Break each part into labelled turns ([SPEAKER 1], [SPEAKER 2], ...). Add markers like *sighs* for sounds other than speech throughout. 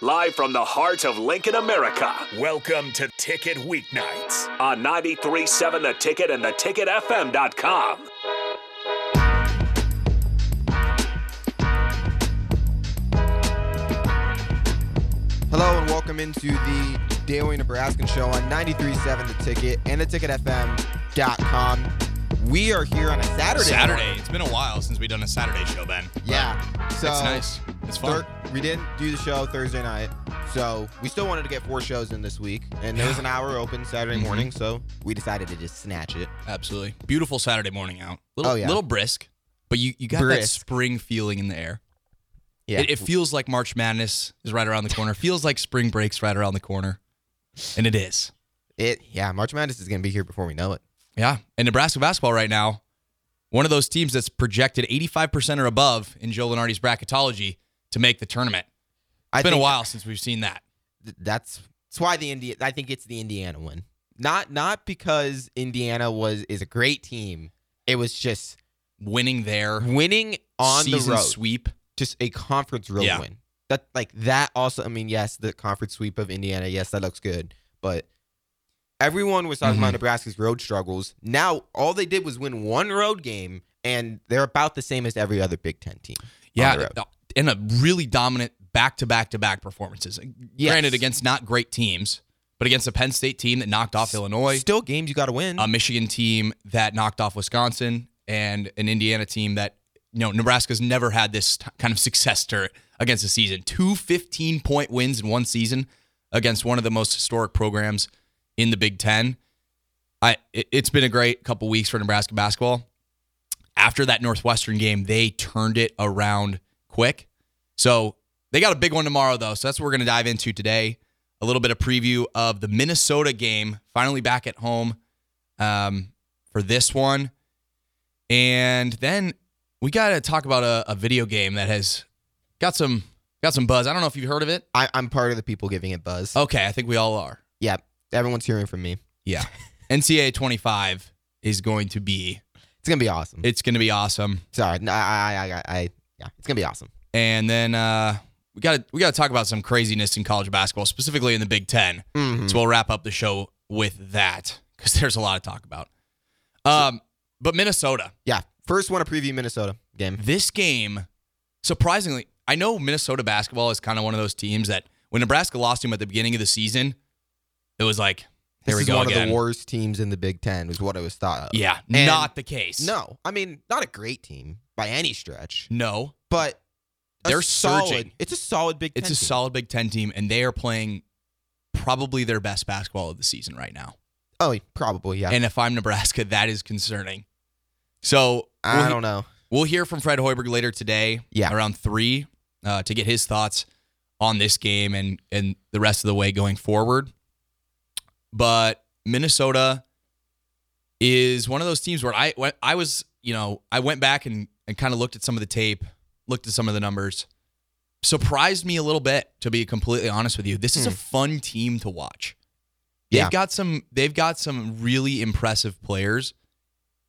[SPEAKER 1] live from the heart of Lincoln, America.
[SPEAKER 2] Welcome to Ticket Weeknights.
[SPEAKER 1] On 93.7 The Ticket and theticketfm.com.
[SPEAKER 3] Hello and welcome into the Daily Nebraskan Show on 93.7 The Ticket and theticketfm.com. We are here on a Saturday.
[SPEAKER 4] Saturday.
[SPEAKER 3] morning.
[SPEAKER 4] It's been a while since we've done a Saturday show, Ben.
[SPEAKER 3] Yeah. So
[SPEAKER 4] It's nice. It's fun.
[SPEAKER 3] thir- we didn't do the show Thursday night, so we still wanted to get four shows in this week, and there was an hour open Saturday
[SPEAKER 4] Mm-hmm.
[SPEAKER 3] morning, so we decided to just snatch it.
[SPEAKER 4] Absolutely. Beautiful Saturday morning out. Little,
[SPEAKER 3] Oh, yeah.
[SPEAKER 4] little brisk, but you, you got that spring feeling in the air.
[SPEAKER 3] Yeah.
[SPEAKER 4] It, it feels like March Madness is right around the corner. feels like spring break's right around the corner. And it is.
[SPEAKER 3] It yeah, March Madness is gonna be here before we know it.
[SPEAKER 4] Yeah. And Nebraska basketball right now, one of those teams that's projected 85% or above in Joe Lunardi's bracketology to make the tournament.
[SPEAKER 3] I
[SPEAKER 4] It's been a while since we've seen that.
[SPEAKER 3] th- That's that's why the India. I think it's the Indiana win. Not not because Indiana was is a great team. It was just
[SPEAKER 4] Winning there,
[SPEAKER 3] winning on the road.
[SPEAKER 4] sweep.
[SPEAKER 3] just a conference road
[SPEAKER 4] Yeah.
[SPEAKER 3] win. That like that also. I mean, yes, the conference sweep of Indiana. Yes, that looks good. But everyone was talking
[SPEAKER 4] Mm-hmm.
[SPEAKER 3] about Nebraska's road struggles. Now all they did was win one road game, and they're about the same as every other Big Ten team.
[SPEAKER 4] Yeah, and a really dominant back to back to back performances.
[SPEAKER 3] Yes.
[SPEAKER 4] Granted, against not great teams, but against a Penn State team that knocked off Illinois,
[SPEAKER 3] Still games you got to win.
[SPEAKER 4] a Michigan team that knocked off Wisconsin, and an Indiana team that you know Nebraska's never had this t- kind of success to against a season. Two 15 point wins in one season against one of the most historic programs in the Big Ten. I it, it's been a great couple weeks for Nebraska basketball. After that Northwestern game, they turned it around quick. So they got a big one tomorrow, though. So that's what we're going to dive into today. A little bit of preview of the Minnesota game, finally back at home um, for this one. And then we got to talk about a, a video game that has got some got some buzz. I don't know if you've heard of it.
[SPEAKER 3] I, I'm part of the people giving it buzz.
[SPEAKER 4] Okay, I think we all are.
[SPEAKER 3] Yeah, everyone's hearing from me.
[SPEAKER 4] Yeah. *laughs* NCAA 25 is going to be
[SPEAKER 3] It's gonna be awesome.
[SPEAKER 4] it's going to be awesome.
[SPEAKER 3] Sorry, no, I, I, I, I, I, yeah, it's gonna be awesome.
[SPEAKER 4] And then uh, we got to we got to talk about some craziness in college basketball, specifically in the Big 10.
[SPEAKER 3] Mhm.
[SPEAKER 4] So we'll wrap up the show with that because there's a lot to talk about. Um, but Minnesota,
[SPEAKER 3] Yeah, first want to preview Minnesota game.
[SPEAKER 4] this game, surprisingly, I know Minnesota basketball is kind of one of those teams that when Nebraska lost him at the beginning of the season, it was like, here
[SPEAKER 3] This
[SPEAKER 4] we
[SPEAKER 3] is
[SPEAKER 4] go
[SPEAKER 3] one
[SPEAKER 4] again.
[SPEAKER 3] of the worst teams in the Big Ten, is what I was thought of.
[SPEAKER 4] yeah,
[SPEAKER 3] And-
[SPEAKER 4] not the case.
[SPEAKER 3] No, I mean not a great team by any stretch,
[SPEAKER 4] no,
[SPEAKER 3] but
[SPEAKER 4] They're
[SPEAKER 3] solid.
[SPEAKER 4] surging.
[SPEAKER 3] It's a solid Big Ten.
[SPEAKER 4] it's a
[SPEAKER 3] team.
[SPEAKER 4] solid Big Ten team, and they are playing probably their best basketball of the season right now.
[SPEAKER 3] Oh, probably yeah.
[SPEAKER 4] And if I'm Nebraska, that is concerning. So
[SPEAKER 3] I
[SPEAKER 4] we'll,
[SPEAKER 3] don't know.
[SPEAKER 4] we'll hear from Fred Hoiberg later today,
[SPEAKER 3] Yeah.
[SPEAKER 4] around three, uh, to get his thoughts on this game and and the rest of the way going forward. But Minnesota is one of those teams where I I was you know I went back and and kind of looked at some of the tape, looked at some of the numbers, surprised me a little bit to be completely honest with you. This is a fun team to watch. They've
[SPEAKER 3] Yeah.
[SPEAKER 4] got some they've got some really impressive players.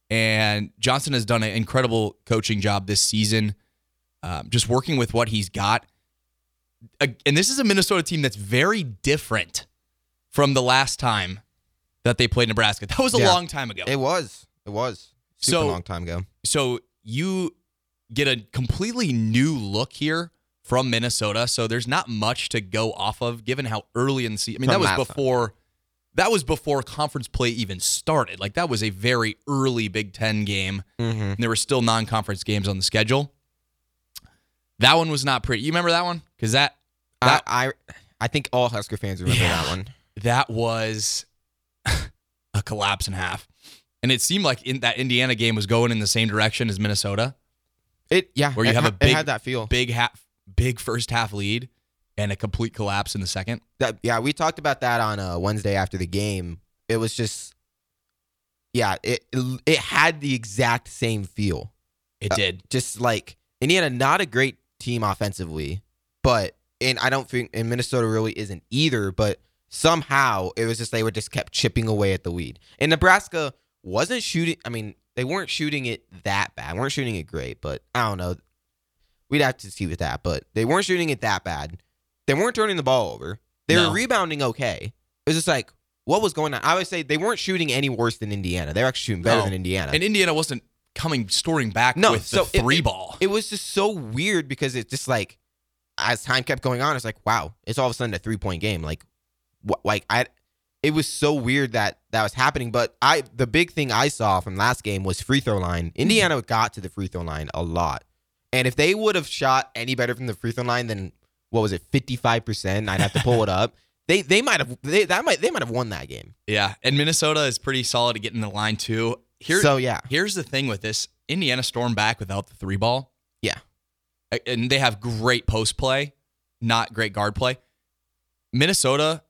[SPEAKER 4] And Johnson has done an incredible coaching job this season, um, just working with what he's got. And this is a Minnesota team that's very different from the last time that they played Nebraska. That was a
[SPEAKER 3] Yeah.
[SPEAKER 4] long time ago.
[SPEAKER 3] It was. It was. Super
[SPEAKER 4] So-
[SPEAKER 3] long time ago.
[SPEAKER 4] so you get a completely new look here from Minnesota. So there's not much to go off of, given how early in the season. I mean,
[SPEAKER 3] From
[SPEAKER 4] that was
[SPEAKER 3] time.
[SPEAKER 4] before. That was before conference play even started. Like that was a very early Big Ten game.
[SPEAKER 3] Mm-hmm.
[SPEAKER 4] And there were still non-conference games on the schedule. That one was not pretty. You remember that one? Because that that
[SPEAKER 3] I, I I think all Husker fans remember
[SPEAKER 4] Yeah.
[SPEAKER 3] that one.
[SPEAKER 4] That was *laughs* a collapse in half. And it seemed like in that Indiana game was going in the same direction as Minnesota.
[SPEAKER 3] It yeah.
[SPEAKER 4] Where you have a big-
[SPEAKER 3] had that feel.
[SPEAKER 4] Big half, big first half lead, and a complete collapse in the second.
[SPEAKER 3] That yeah, we talked about that on uh, Wednesday after the game. It was just yeah, it it had the exact same feel.
[SPEAKER 4] It
[SPEAKER 3] Uh,
[SPEAKER 4] did.
[SPEAKER 3] Just like Indiana, not a great team offensively, but and I don't think and Minnesota really isn't either. But somehow it was just they were just kept chipping away at the weed. And Nebraska wasn't shooting. I mean, they weren't shooting it that bad. weren't shooting it great, but I don't know. We'd have to see with that, but they weren't shooting it that bad. They weren't turning the ball over. They
[SPEAKER 4] No.
[SPEAKER 3] were rebounding okay. It was just like, what was going on? I would say they weren't shooting any worse than Indiana. They were actually shooting better
[SPEAKER 4] No.
[SPEAKER 3] than Indiana.
[SPEAKER 4] And Indiana wasn't coming storing back
[SPEAKER 3] No,
[SPEAKER 4] with
[SPEAKER 3] so
[SPEAKER 4] the
[SPEAKER 3] it-
[SPEAKER 4] three
[SPEAKER 3] it-
[SPEAKER 4] ball.
[SPEAKER 3] it was just so weird because it's just like as time kept going on, it's like wow, it's all of a sudden a three point game. Like? Like I, it was so weird that that was happening. But I, the big thing I saw from last game was free throw line. Mm-hmm. Indiana got to the free throw line a lot, and if they would have shot any better from the free throw line than what was it, fifty five percent, I'd have to pull it up. *laughs* They they might have they that might they might have won that game.
[SPEAKER 4] yeah, and Minnesota is pretty solid to get in the line too. Here,
[SPEAKER 3] so yeah,
[SPEAKER 4] here's the thing with this: Indiana stormed back without the three ball.
[SPEAKER 3] Yeah.
[SPEAKER 4] And they have great post play, not great guard play. Minnesota,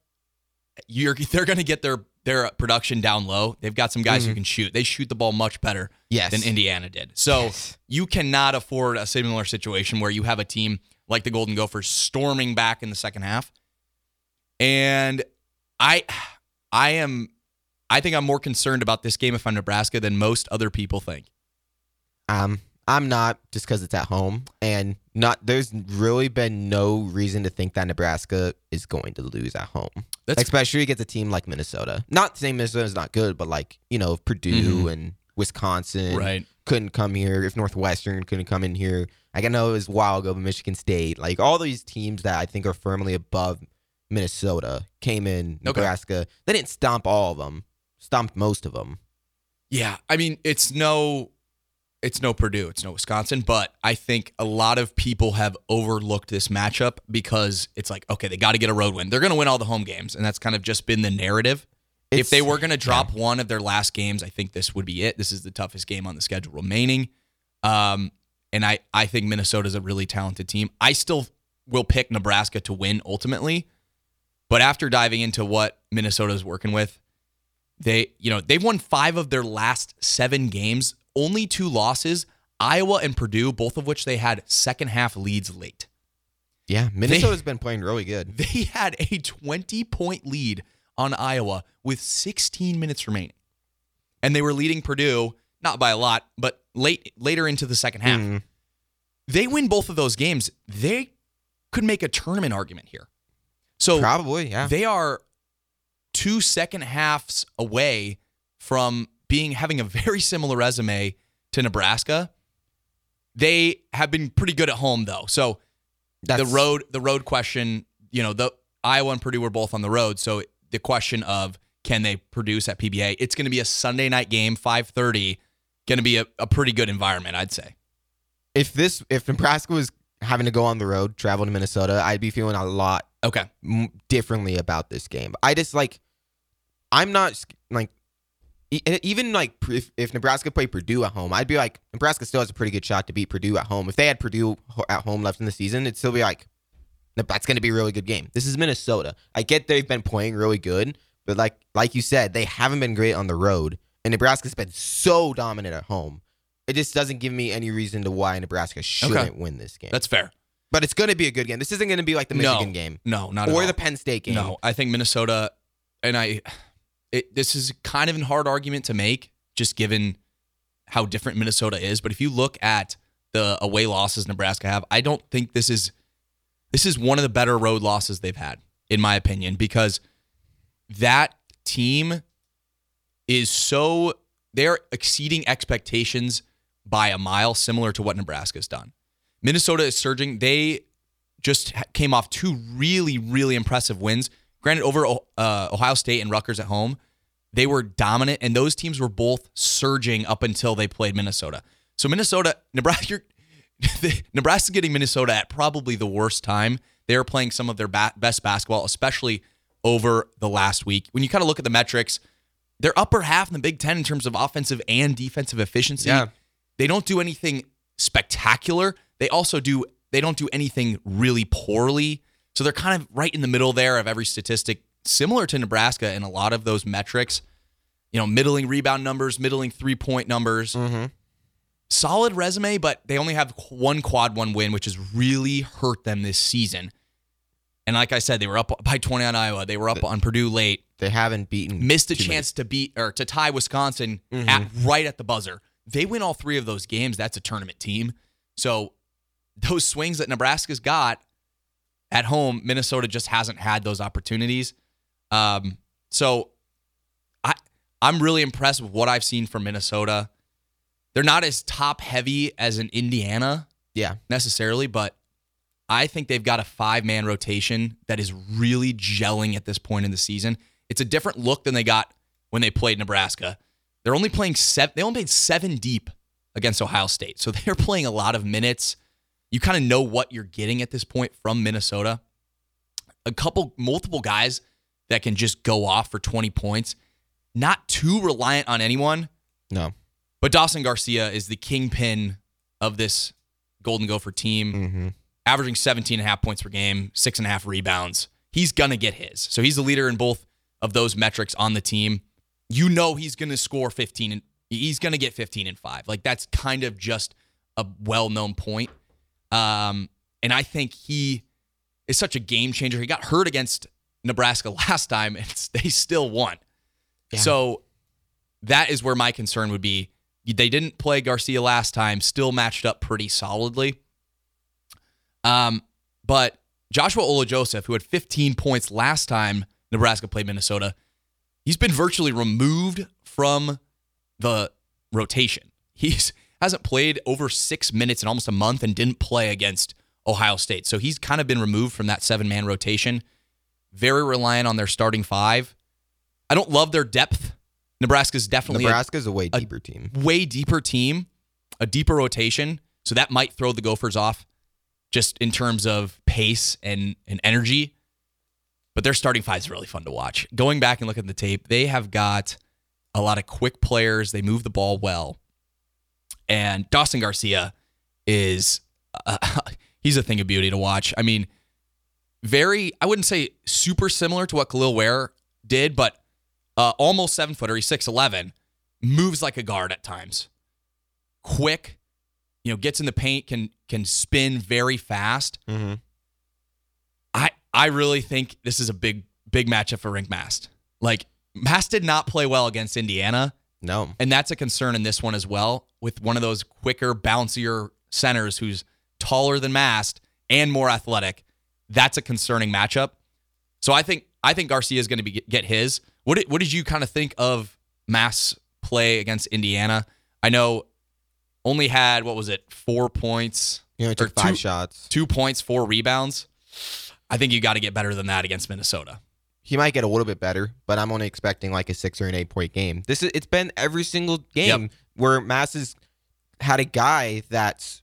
[SPEAKER 4] you're *laughs* they're going to get their their production down low. They've got some guys who can shoot. They shoot the ball much better
[SPEAKER 3] yes,
[SPEAKER 4] than Indiana did. So
[SPEAKER 3] Yes.
[SPEAKER 4] you cannot afford a similar situation where you have a team like the Golden Gophers storming back in the second half. And I I am I think I'm more concerned about this game if I'm Nebraska than most other people think.
[SPEAKER 3] Um, I'm not just because it's at home, and not. There's really been no reason to think that Nebraska is going to lose at home,
[SPEAKER 4] That's
[SPEAKER 3] especially against a team like Minnesota. Not saying Minnesota's not good, but like you know, if Purdue
[SPEAKER 4] Mhm.
[SPEAKER 3] and Wisconsin
[SPEAKER 4] right.
[SPEAKER 3] couldn't come here, if Northwestern couldn't come in here, like I know it was a while ago, but Michigan State, like all these teams that I think are firmly above Minnesota came in
[SPEAKER 4] Okay.
[SPEAKER 3] Nebraska. They didn't stomp all of them, stomped most of them.
[SPEAKER 4] Yeah, I mean it's no it's no Purdue, it's no Wisconsin, but I think a lot of people have overlooked this matchup because it's like, okay, they got to get a road win. They're going to win all the home games, and that's kind of just been the narrative. if they were going to drop one of their last games, I think this would be it. This is the toughest game on the schedule remaining. Um, and I, I think Minnesota's a really talented team. I still will pick Nebraska to win ultimately. But after diving into what Minnesota's working with, they, you know, they've won five of their last seven games, only two losses, Iowa and Purdue, both of which they had second half leads late.
[SPEAKER 3] Yeah, Minnesota's been playing really good. *laughs*
[SPEAKER 4] They had a 20 point lead on Iowa with 16 minutes remaining. And they were leading Purdue, not by a lot, but late later into the second half.
[SPEAKER 3] Mhm.
[SPEAKER 4] They win both of those games. They could make a tournament argument here. So
[SPEAKER 3] Probably, yeah.
[SPEAKER 4] they are two second halves away from being having a very similar resume to Nebraska. They have been pretty good at home though. So
[SPEAKER 3] That's,
[SPEAKER 4] the road the road question you know the iowa and purdue were both on the road so the question of can they produce at pba it's going to be a sunday night game 5.30 going to be a, a pretty good environment i'd say
[SPEAKER 3] If this, if Nebraska was having to go on the road, travel to Minnesota, I'd be feeling a lot
[SPEAKER 4] okay
[SPEAKER 3] m- differently about this game. I just like, I'm not like, even like if, if Nebraska played Purdue at home, I'd be like, Nebraska still has a pretty good shot to beat Purdue at home. If they had Purdue at home left in the season, it'd still be like, that's going to be a really good game. This is Minnesota. I get they've been playing really good, but like like you said, they haven't been great on the road, and Nebraska's been so dominant at home. It just doesn't give me any reason to why Nebraska shouldn't win this game.
[SPEAKER 4] that's fair
[SPEAKER 3] but it's going to be a good game. This isn't going to be like the Michigan
[SPEAKER 4] no,
[SPEAKER 3] game
[SPEAKER 4] no not at
[SPEAKER 3] or the Penn State game.
[SPEAKER 4] no i think minnesota and i it, this is kind of a hard argument to make just given how different minnesota is. But if you look at the away losses nebraska have i don't think this is this is one of the better road losses they've had in my opinion because that team is so they're exceeding expectations by a mile similar to what nebraska's done. Minnesota is surging. They just came off two really really impressive wins granted over uh, ohio state and rutgers at home they were dominant and those teams were both surging up until they played minnesota so minnesota *laughs* nebraska you're, *laughs* Nebraska's getting Minnesota at probably the worst time. They're playing some of their ba- best basketball, especially over the last week. When you kind of look at the metrics, they're upper half in the Big Ten in terms of offensive and defensive efficiency.
[SPEAKER 3] Yeah.
[SPEAKER 4] They don't do anything spectacular. They also do they don't do anything really poorly. So they're kind of right in the middle there of every statistic, similar to Nebraska in a lot of those metrics. You know, middling rebound numbers, middling three point numbers
[SPEAKER 3] Mm-hmm.
[SPEAKER 4] solid resume, but they only have one quad one win, which has really hurt them this season. And like I said, they were up by 20 on Iowa. They were up on Purdue late,
[SPEAKER 3] They haven't beaten.
[SPEAKER 4] missed a
[SPEAKER 3] too many-
[SPEAKER 4] chance to beat or to tie Wisconsin
[SPEAKER 3] Mhm.
[SPEAKER 4] at right at the buzzer. They win all three of those games. That's a tournament team. So those swings that Nebraska's got, at home, Minnesota just hasn't had those opportunities. Um, so I I'm really impressed with what I've seen from Minnesota. They're not as top heavy as an Indiana
[SPEAKER 3] Yeah.
[SPEAKER 4] necessarily, but I think they've got a five man rotation that is really gelling at this point in the season. It's a different look than they got when they played Nebraska. They're only playing seven. They only played seven deep against Ohio State, so *laughs* they're playing a lot of minutes. You kind of know what you're getting at this point from Minnesota. A couple, multiple guys that can just go off for 20 points. Not too reliant on anyone.
[SPEAKER 3] No.
[SPEAKER 4] But Dawson Garcia is the kingpin of this Golden Gopher team,
[SPEAKER 3] Mm-hmm.
[SPEAKER 4] averaging 17 and a half points per game, six and a half rebounds. He's going to get his. So he's the leader in both of those metrics on the team. You know he's going to score 15 and he's going to get 15 and 5. Like that's kind of just a well-known point. Um, and I think he is such a game changer. He got hurt against Nebraska *laughs* last time and *laughs* they still won.
[SPEAKER 3] Yeah.
[SPEAKER 4] So that is where my concern would be. They didn't play Garcia last time, still matched up pretty solidly. Um, but Joshua Ola Joseph, who had 15 points last time Nebraska played Minnesota, he's been virtually removed from the rotation. He's hasn't played over six minutes in almost a month and didn't play against Ohio State. So he's kind of been removed from that seven man rotation. Very reliant on their starting five. I don't love their depth. Nebraska's definitely a-
[SPEAKER 3] Nebraska's a way deeper team.
[SPEAKER 4] way deeper team, a deeper rotation. So that might throw the Gophers off just in terms of pace and, and energy. But their starting five is really fun to watch. Going back and looking at the tape, they have got a lot of quick players. They move the ball well. And Dawson Garcia is, uh, *laughs* he's a thing of beauty to watch. I mean, very, I wouldn't say super similar to what Kel'el Ware did, but uh, almost seven footer. He's 6'11, moves like a guard at times. Quick, you know, gets in the paint, can can spin very fast.
[SPEAKER 3] Mm-hmm.
[SPEAKER 4] I I really think this is a big big matchup for Rienk Mast. Like Mast did not play well against Indiana,
[SPEAKER 3] No.
[SPEAKER 4] and that's a concern in this one as well. With one of those quicker, bouncier centers who's taller than Mast and more athletic, that's a concerning matchup. So I think I think Garcia is going to be get his. What did, what did you kind of think of Mast's play against Indiana? I know only had what was it four points
[SPEAKER 3] You know, took five
[SPEAKER 4] two-
[SPEAKER 3] shots.
[SPEAKER 4] two points, four rebounds. I think you got to get better than that against Minnesota.
[SPEAKER 3] He might get a little bit better, but I'm only expecting like a six or an eight point game. This is it's been every single game where Mast has had a guy that's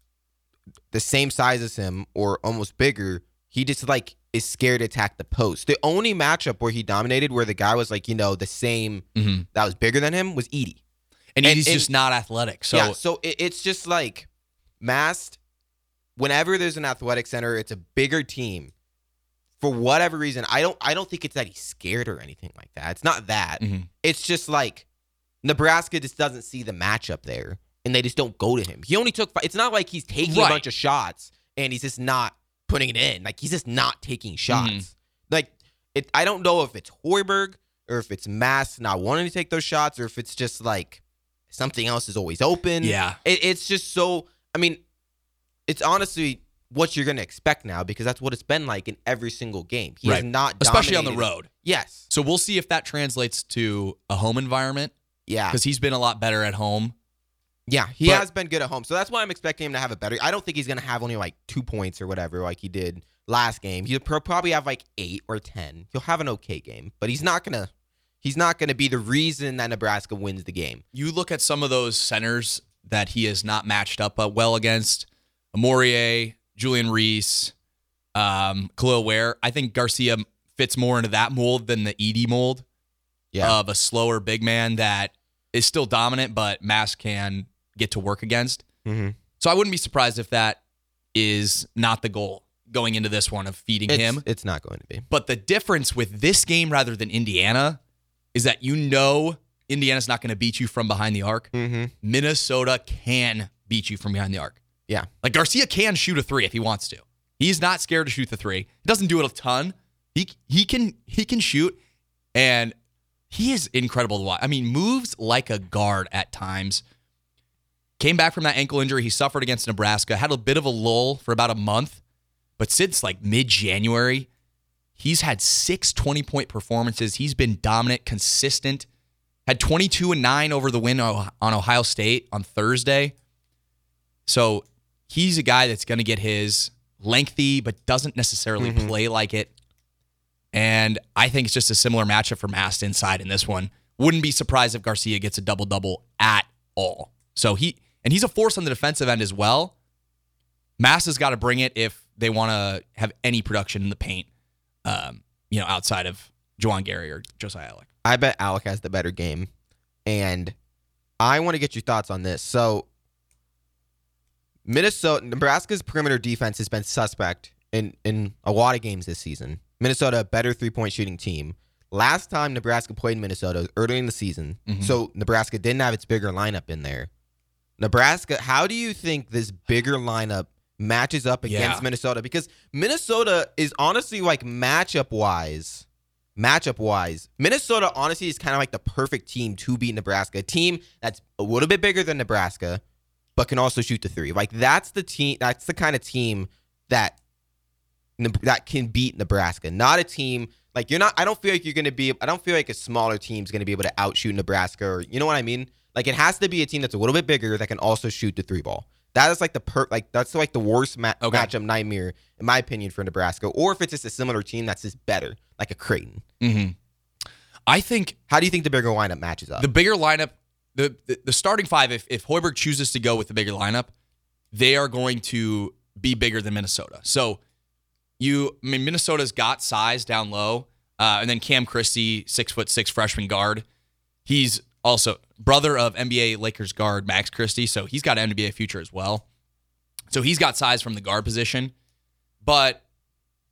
[SPEAKER 3] the same size as him or almost bigger. He just like is scared to attack the post. The only matchup where he dominated where the guy was like, you know, the same
[SPEAKER 4] Mm-hmm.
[SPEAKER 3] that was bigger than him was Edey.
[SPEAKER 4] And,
[SPEAKER 3] And- and-
[SPEAKER 4] just not athletic. So
[SPEAKER 3] yeah, so it, it's just like Mast. Whenever there's an athletic center, it's a bigger team. For whatever reason, I don't. I don't think it's that he's scared or anything like that. It's not that.
[SPEAKER 4] Mhm.
[SPEAKER 3] It's just like Nebraska just doesn't see the matchup there, and they just don't go to him. He only took. fi- It's not like he's taking
[SPEAKER 4] Right.
[SPEAKER 3] a bunch of shots and he's just not putting it in. Like he's just not taking shots.
[SPEAKER 4] Mhm.
[SPEAKER 3] Like it. I don't know if it's Hoiberg or if it's Mast not wanting to take those shots, or if it's just like something else is always open.
[SPEAKER 4] yeah,
[SPEAKER 3] It, it's just so. I mean, it's honestly what you're going to expect now because that's what it's been like in every single game. He
[SPEAKER 4] Right.
[SPEAKER 3] has not,
[SPEAKER 4] especially on the road.
[SPEAKER 3] Yes.
[SPEAKER 4] So we'll see if that translates to a home environment
[SPEAKER 3] Yeah.
[SPEAKER 4] because he's been a lot better at home.
[SPEAKER 3] Yeah. He
[SPEAKER 4] But-
[SPEAKER 3] has been good at home, so that's why I'm expecting him to have a better. I don't think he's going to have only like two points or whatever like he did last game. He'll probably have like eight or ten. He'll have an okay game, but he's not gonna. He's not going to be the reason that Nebraska wins the game.
[SPEAKER 4] You look at some of those centers that he has not matched up uh, well against Amorier, Julian Reese, um, Kel'el Ware. I think Garcia fits more into that mold than the Edey mold
[SPEAKER 3] Yeah.
[SPEAKER 4] of a slower big man that is still dominant, but Mast can get to work against.
[SPEAKER 3] mm-hmm.
[SPEAKER 4] So I wouldn't be surprised if that is not the goal going into this one of feeding
[SPEAKER 3] it's,
[SPEAKER 4] him.
[SPEAKER 3] It's not going to be.
[SPEAKER 4] But the difference with this game rather than Indiana is that you know Indiana's not going to beat you from behind the arc.
[SPEAKER 3] Mm-hmm.
[SPEAKER 4] Minnesota can beat you from behind the arc.
[SPEAKER 3] Yeah.
[SPEAKER 4] Like Garcia can shoot a three if he wants to. He's not scared to shoot the three. He doesn't do it a ton. He he can he can shoot, and he is incredible to watch. I mean, moves like a guard at times. Came back from that ankle injury he suffered against Nebraska. Had a bit of a lull for about a month, But since like mid January, he's had six 20 point performances. He's been dominant, consistent. Had 22 and 9 over the win on Ohio State on Thursday. So he's a guy that's going to get his lengthy, but doesn't necessarily play like it. And I think it's just a similar matchup for Mast inside in this one. Wouldn't be surprised if Garcia gets a double double at all. So he and he's a force on the defensive end as well. Mast has got to bring it if they want to have any production in the paint, um, you know, outside of Juwan Gary or Josiah Allick.
[SPEAKER 3] I bet Allick has the better game. And I want to get your thoughts on this. So Minnesota Nebraska's perimeter defense has been suspect in, in a lot of games this season. Minnesota a better three point shooting team. Last time Nebraska played Minnesota was early in the season. Mm-hmm. So Nebraska didn't have its bigger lineup in there. Nebraska, how do you think this bigger lineup matches up against
[SPEAKER 4] Yeah.
[SPEAKER 3] Minnesota? Because Minnesota is honestly like matchup wise, matchup wise, Minnesota honestly is kind of like the perfect team to beat Nebraska. A team that's a little bit bigger than Nebraska, but can also shoot the three. Like that's the team. That's the kind of team that that can beat Nebraska. Not a team like you're not. I don't feel like you're going to be. I don't feel like a smaller team's going to be able to outshoot Nebraska, or you know what I mean. Like it has to be a team that's a little bit bigger that can also shoot the three ball. That is like the per like that's like the worst ma-
[SPEAKER 4] Okay.
[SPEAKER 3] matchup nightmare in my opinion for Nebraska. Or if it's just a similar team that's just better, like a Creighton.
[SPEAKER 4] Mm-hmm. I think
[SPEAKER 3] How do you think the bigger lineup matches up?
[SPEAKER 4] the bigger lineup, the, the starting five, if if Hoiberg chooses to go with the bigger lineup, they are going to be bigger than Minnesota. So you, I mean, Minnesota's got size down low, uh, and then Cam Christie, six foot six freshman guard. He's also brother of NBA Lakers guard Max Christie, so he's got an NBA future as well. So he's got size from the guard position, but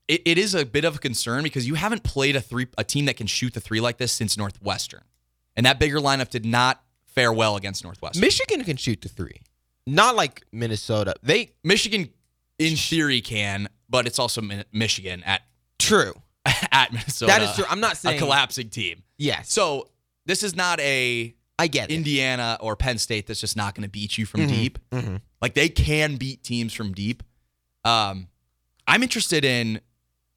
[SPEAKER 4] it, it is a bit of a concern because you haven't played a three a team that can shoot the three like this since Northwestern, and that bigger lineup did not fare well against Northwestern.
[SPEAKER 3] Michigan can shoot the three, not like Minnesota. They
[SPEAKER 4] Michigan, in theory, can, but it's also Michigan at
[SPEAKER 3] true. *laughs*
[SPEAKER 4] at Minnesota.
[SPEAKER 3] That is true. I'm not saying a
[SPEAKER 4] collapsing team.
[SPEAKER 3] Yes,
[SPEAKER 4] So this is not a
[SPEAKER 3] I get it.
[SPEAKER 4] Indiana or Penn State that's just not going to beat you from
[SPEAKER 3] Mhm.
[SPEAKER 4] deep.
[SPEAKER 3] Mhm.
[SPEAKER 4] Like they can beat teams from deep. Um, I'm interested in.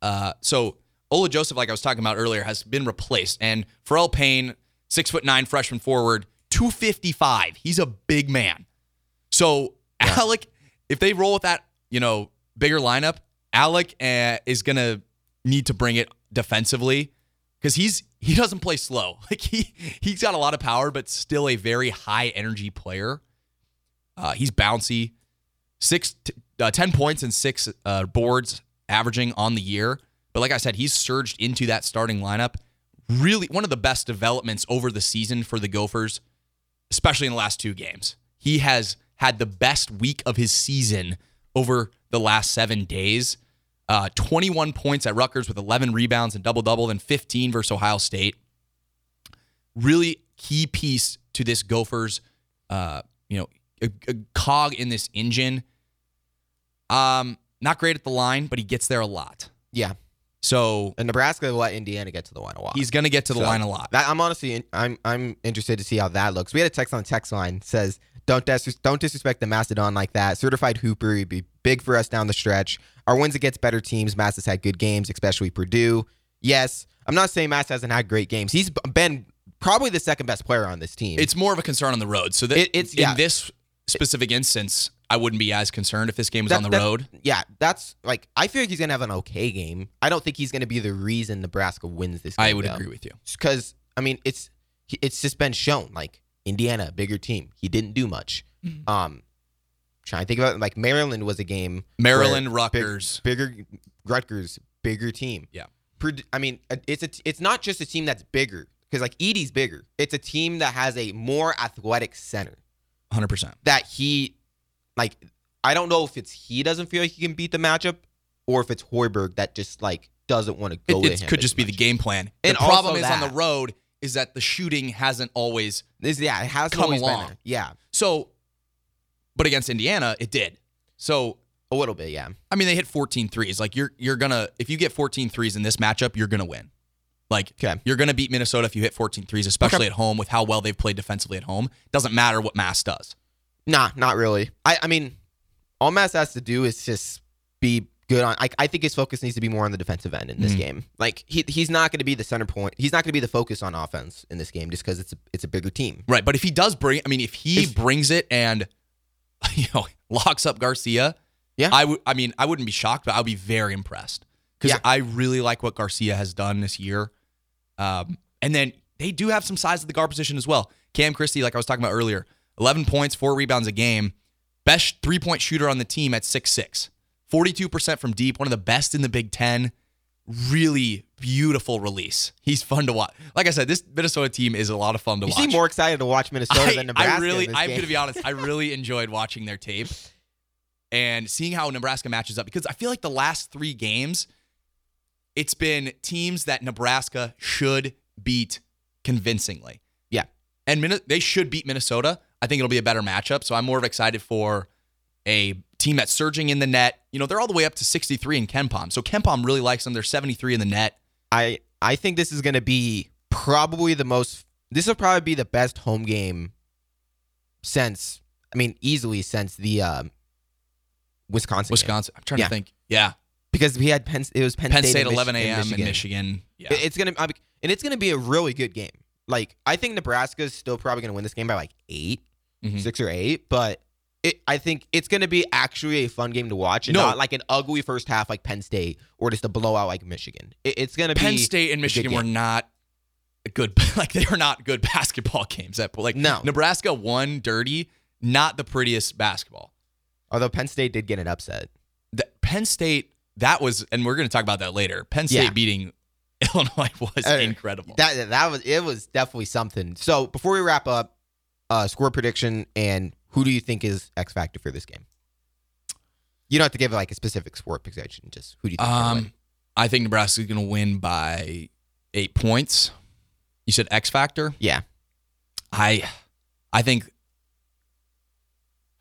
[SPEAKER 4] Uh, so Ola Joseph, like I was talking about earlier, has been replaced, and Pharrell Payne, six foot nine freshman forward, 255. He's a big man. So Allick, if they roll with that, you know, bigger lineup, Allick uh, is gonna need to bring it defensively because he's he doesn't play slow. *laughs* Like he he's got a lot of power, but still a very high energy player. Uh, he's bouncy, six t- uh, 10 points and six uh, boards averaging on the year. But like I said, he's surged into that starting lineup. Really, one of the best developments over the season for the Gophers, especially in the last two games. He has had the best week of his season over the last seven days. Uh, 21 points at Rutgers with 11 rebounds and double double, then 15 versus Ohio State. Really key piece to this Gophers, uh, you know, a, a cog in this engine. Um, not great at the line, but he gets there a lot.
[SPEAKER 3] Yeah,
[SPEAKER 4] So
[SPEAKER 3] and Nebraska will let Indiana get to the line a lot.
[SPEAKER 4] he's going to get to the
[SPEAKER 3] So,
[SPEAKER 4] line a lot.
[SPEAKER 3] That, I'm honestly, I'm I'm interested to see how that looks. We had a text on the text line says, "Don't dis- don't disrespect the Mastodon like that. Certified Hooper, he'd be big for us down the stretch. Our wins against better teams. Mast has had good games, especially Purdue. Yes, I'm not saying Mast hasn't had great games. He's been probably the second best player on this team.
[SPEAKER 4] It's more of a concern on the road. So that
[SPEAKER 3] It- it's- yeah.
[SPEAKER 4] in this specific instance, I wouldn't be as concerned if this game was
[SPEAKER 3] That-
[SPEAKER 4] on the
[SPEAKER 3] that-
[SPEAKER 4] road.
[SPEAKER 3] Yeah, that's like I feel like he's gonna have an okay game. I don't think he's gonna be the reason Nebraska wins this. game.
[SPEAKER 4] I would
[SPEAKER 3] though.
[SPEAKER 4] agree with you.
[SPEAKER 3] because I mean it's it's just been shown like Indiana, bigger team. He didn't do much.
[SPEAKER 4] Mm-hmm.
[SPEAKER 3] Um, trying to think about it, like Maryland was a game.
[SPEAKER 4] Maryland,
[SPEAKER 3] where big-
[SPEAKER 4] Rutgers.
[SPEAKER 3] bigger Rutgers, bigger team.
[SPEAKER 4] Yeah.
[SPEAKER 3] I mean, uh, it's a it's not just a team that's bigger because like Edey's bigger. It's a team that has a more athletic center
[SPEAKER 4] 100%.
[SPEAKER 3] that he like. I don't know if it's he doesn't feel like he can beat the matchup, or if it's Hoiberg that just like doesn't want to
[SPEAKER 4] It,
[SPEAKER 3] go. to
[SPEAKER 4] it
[SPEAKER 3] him
[SPEAKER 4] could just be the game plan.
[SPEAKER 3] And
[SPEAKER 4] the problem is on the road is that the shooting hasn't always
[SPEAKER 3] This, yeah, it has
[SPEAKER 4] come
[SPEAKER 3] always
[SPEAKER 4] along.
[SPEAKER 3] been there. Yeah,
[SPEAKER 4] so but against Indiana, it did. So
[SPEAKER 3] a little bit. Yeah.
[SPEAKER 4] I mean, they hit 14 threes. Like you're you're gonna if you get 14 threes in this matchup, you're gonna win. Like
[SPEAKER 3] Okay.
[SPEAKER 4] you're gonna beat Minnesota if you hit 14 threes, especially at home with how well they've played defensively at home. Doesn't matter what Mast does.
[SPEAKER 3] Nah, not really. I, I mean, all Mast has to do is just be good on. I, I think his focus needs to be more on the defensive end in this
[SPEAKER 4] Mhm.
[SPEAKER 3] game. Like he he's not going to be the center point. He's not going to be the focus on offense in this game just because it's a, it's a bigger team.
[SPEAKER 4] Right, but if he does bring, I mean, if he
[SPEAKER 3] If-
[SPEAKER 4] brings it and *laughs* you know locks up Garcia,
[SPEAKER 3] Yeah.
[SPEAKER 4] I would. I mean, I wouldn't be shocked, but I'd be very impressed because
[SPEAKER 3] Yeah.
[SPEAKER 4] I really like what Garcia has done this year. Um, and then they do have some size at the guard position as well. Cam Christie, like I was talking about earlier, eleven points, four rebounds a game, best three point shooter on the team at six six. 42% from deep, one of the best in the Big Ten. Really beautiful release. He's fun to watch. Like I said, this Minnesota team is a lot of fun to
[SPEAKER 3] You
[SPEAKER 4] watch.
[SPEAKER 3] You seem more excited to watch Minnesota
[SPEAKER 4] I,
[SPEAKER 3] than Nebraska.
[SPEAKER 4] I really, I'm going to be honest. I really *laughs* enjoyed watching their tape and seeing how Nebraska matches up because I feel like the last three games, it's been teams that Nebraska should beat convincingly.
[SPEAKER 3] Yeah.
[SPEAKER 4] And Min- they should beat Minnesota. I think it'll be a better matchup. So I'm more of excited for a team that's surging in the net. You know, they're all the way up to 63 in KenPom. So KenPom really likes them. They're 73 in the net.
[SPEAKER 3] I I think this is going to be probably the most. This will probably be the best home game since. I mean, easily since the um, Wisconsin. game.
[SPEAKER 4] Wisconsin. I'm trying
[SPEAKER 3] Yeah.
[SPEAKER 4] to think. Yeah.
[SPEAKER 3] because we had Penn. It was Penn,
[SPEAKER 4] Penn
[SPEAKER 3] State,
[SPEAKER 4] State, 11 a.m. in
[SPEAKER 3] Michigan.
[SPEAKER 4] Michigan. Yeah.
[SPEAKER 3] It's gonna I mean, and it's gonna be a really good game. Like I think Nebraska is still probably gonna win this game by like 8
[SPEAKER 4] Mhm.
[SPEAKER 3] six or eight, but. It, I think it's going to be actually a fun game to watch, and
[SPEAKER 4] No.
[SPEAKER 3] not like an ugly first half like Penn State or just a blowout like Michigan. It, it's going to be
[SPEAKER 4] Penn State and Michigan were not good. *laughs* Like they were not good *laughs* basketball games. That like
[SPEAKER 3] No.
[SPEAKER 4] Nebraska won dirty, not the prettiest basketball.
[SPEAKER 3] Although Penn State did get an upset.
[SPEAKER 4] The, Penn State that was, and we're going to talk about that later. Penn State
[SPEAKER 3] Yeah.
[SPEAKER 4] beating *laughs* Illinois was
[SPEAKER 3] Uh,
[SPEAKER 4] incredible.
[SPEAKER 3] That that was it was definitely something. So before we wrap up, uh, score prediction and who do you think is X factor for this game? You don't have to give like a specific score prediction. Just who do you think? is
[SPEAKER 4] um, I think Nebraska's going to win by eight points. You said X factor.
[SPEAKER 3] Yeah,
[SPEAKER 4] I, I think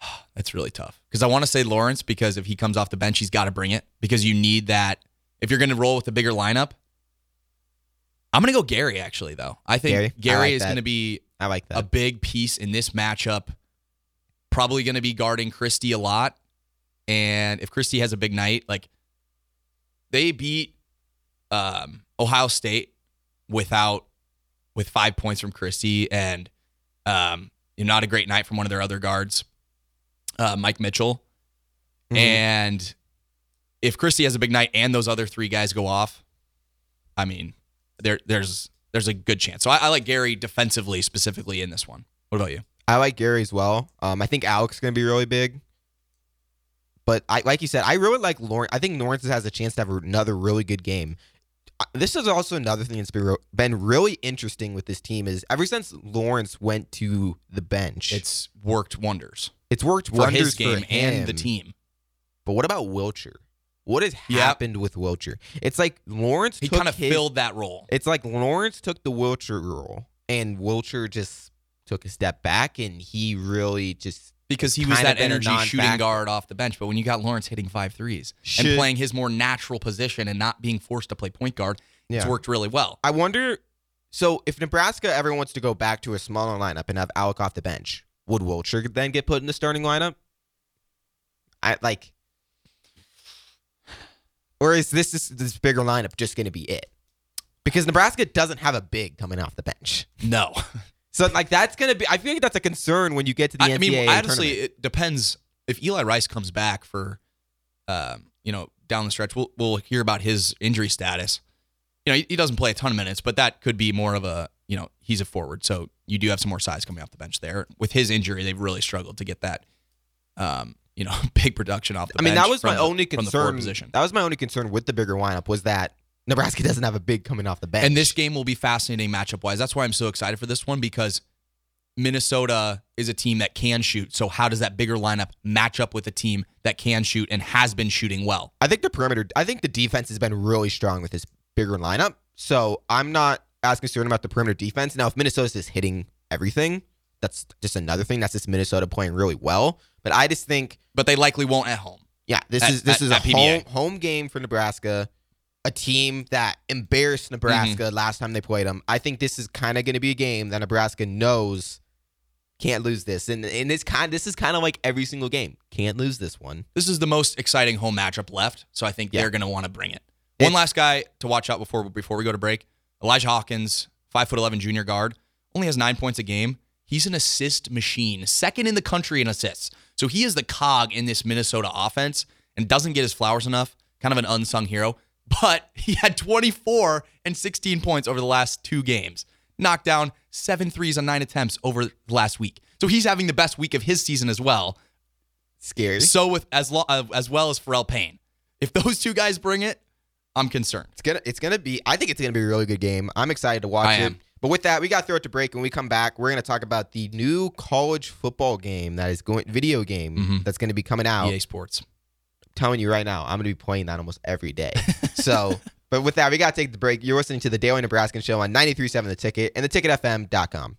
[SPEAKER 4] *sighs* that's really tough because I want to say Lawrence because if he comes off the bench, he's got to bring it because you need that. If you're going to roll with a bigger lineup, I'm going to go Gary. Actually, though, I think
[SPEAKER 3] Gary?
[SPEAKER 4] Gary,
[SPEAKER 3] I like
[SPEAKER 4] is going to be
[SPEAKER 3] I like that.
[SPEAKER 4] a big piece in this matchup. Probably going to be guarding Christie a lot, and if Christie has a big night, like they beat um, Ohio State without with five points from Christie and um, you know, not a great night from one of their other guards, uh, Mike Mitchell.
[SPEAKER 3] Mhm.
[SPEAKER 4] And if Christie has a big night and those other three guys go off, I mean, there there's there's a good chance. So I, I like Gary defensively specifically in this one. What about you?
[SPEAKER 3] I like Gary as well. Um, I think Alex is going to be really big. But I, like you said, I really like Lawrence. I think Lawrence has a chance to have another really good game. This is also another thing that's been really interesting with this team is ever since Lawrence went to the bench,
[SPEAKER 4] It's worked wonders
[SPEAKER 3] it's worked
[SPEAKER 4] for
[SPEAKER 3] wonders
[SPEAKER 4] his game
[SPEAKER 3] for
[SPEAKER 4] and the team.
[SPEAKER 3] But what about Wilcher? What has
[SPEAKER 4] Yep.
[SPEAKER 3] happened with Wilcher? It's like Lawrence.
[SPEAKER 4] He kind of filled that role.
[SPEAKER 3] It's like Lawrence took the Wilcher role, and Wilcher just took a step back, and he really just
[SPEAKER 4] because he was that energy shooting guard off the bench. But when you got Lawrence hitting five threes
[SPEAKER 3] Should-
[SPEAKER 4] and playing his more natural position and not being forced to play point guard, it's worked really well.
[SPEAKER 3] I wonder. So, if Nebraska ever wants to go back to a smaller lineup and have Allick off the bench, would Wilcher then get put in the starting lineup? I like, or is this this, this bigger lineup just going to be it? Because Nebraska doesn't have a big coming off the bench,
[SPEAKER 4] No, *laughs*
[SPEAKER 3] so like that's going to be. I feel like that's a concern when you get to the
[SPEAKER 4] I,
[SPEAKER 3] NCAA.
[SPEAKER 4] I mean honestly,
[SPEAKER 3] tournament.
[SPEAKER 4] it depends. If Eli Rice comes back for, um, you know, down the stretch, we'll we'll hear about his injury status. You know, he, he doesn't play a ton of minutes, but that could be more of a you know he's a forward, so you do have some more size coming off the bench there. With his injury, they've really struggled to get that, um, you know, *laughs* big production off the
[SPEAKER 3] I mean, that was my
[SPEAKER 4] the-
[SPEAKER 3] only
[SPEAKER 4] from the forward
[SPEAKER 3] concern.
[SPEAKER 4] position.
[SPEAKER 3] That was my only concern with the bigger lineup was that Nebraska *laughs* doesn't have a big coming off the bench.
[SPEAKER 4] And this game will be fascinating matchup wise. That's why I'm so excited for this one because Minnesota is a team that can shoot. So how does that bigger lineup match up with a team that can shoot and has been shooting well?
[SPEAKER 3] I think the perimeter. I think the defense has been really strong with this bigger lineup. So I'm not as concerned about the perimeter defense. Now, if Minnesota's just hitting everything, that's just another thing. That's just Minnesota playing really well. But I just think,
[SPEAKER 4] But they likely won't at home.
[SPEAKER 3] yeah, this
[SPEAKER 4] At-
[SPEAKER 3] is this
[SPEAKER 4] at-
[SPEAKER 3] is a
[SPEAKER 4] at PBA.
[SPEAKER 3] home home game for Nebraska. A team that embarrassed Nebraska
[SPEAKER 4] Mm-hmm.
[SPEAKER 3] last time they played them. I think this is kind of going to be a game that Nebraska knows Can't lose this. And and this kind this is kind of like every single game. Can't lose this one.
[SPEAKER 4] This is the most exciting home matchup left, so I think
[SPEAKER 3] Yeah.
[SPEAKER 4] they're going to want to bring it. One
[SPEAKER 3] It-
[SPEAKER 4] last guy to watch out before before we go to break. Elijah Hawkins, five foot eleven junior guard, only has nine points a game. He's an assist machine, second in the country in assists. So he is the cog in this Minnesota offense and doesn't get his flowers enough. Kind of an unsung hero, *laughs* but he had 24 and 16 points over the last two games. Knocked down seven threes on nine attempts over the last week. So he's having the best week of his season as well.
[SPEAKER 3] Scary.
[SPEAKER 4] So with as lo- uh, as well as Pharrell Payne. If those two guys bring it, I'm concerned.
[SPEAKER 3] It's gonna it's gonna be I think it's gonna be a really good game. I'm excited to watch
[SPEAKER 4] I
[SPEAKER 3] it.
[SPEAKER 4] am.
[SPEAKER 3] But with that, we got to throw it to break. When we come back, we're gonna talk about the new college football game that is going video game
[SPEAKER 4] Mhm.
[SPEAKER 3] that's gonna be coming out.
[SPEAKER 4] EA Sports.
[SPEAKER 3] telling you right now, I'm gonna be playing that almost every day. *laughs* so, but with that, we gotta take the break. You're listening to the Daily Nebraskan Show on 93.7 The Ticket and theticketfm.com.